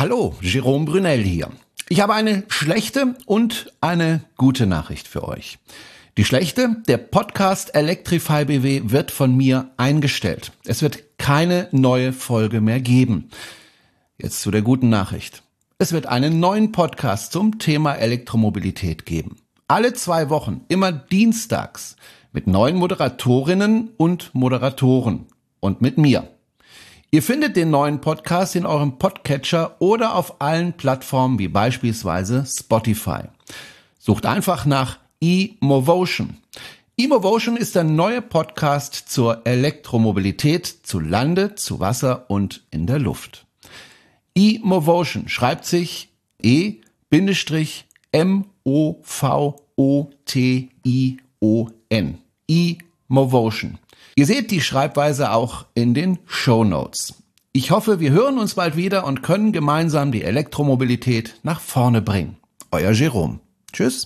Hallo, Jerome Brunel hier. Ich habe eine schlechte und eine gute Nachricht für euch. Die schlechte, der Podcast Electrify BW wird von mir eingestellt. Es wird keine neue Folge mehr geben. Jetzt zu der guten Nachricht. Es wird einen neuen Podcast zum Thema Elektromobilität geben. Alle zwei Wochen, immer dienstags, mit neuen Moderatorinnen und Moderatoren und mit mir. Ihr findet den neuen Podcast in eurem Podcatcher oder auf allen Plattformen wie beispielsweise Spotify. Sucht einfach nach eMovotion. eMovotion ist der neue Podcast zur Elektromobilität zu Lande, zu Wasser und in der Luft. eMovotion schreibt sich E-M-O-V-O-T-I-O-N. eMovotion. Ihr seht die Schreibweise auch in den Show Notes. Ich hoffe, wir hören uns bald wieder und können gemeinsam die Elektromobilität nach vorne bringen. Euer Jerome. Tschüss.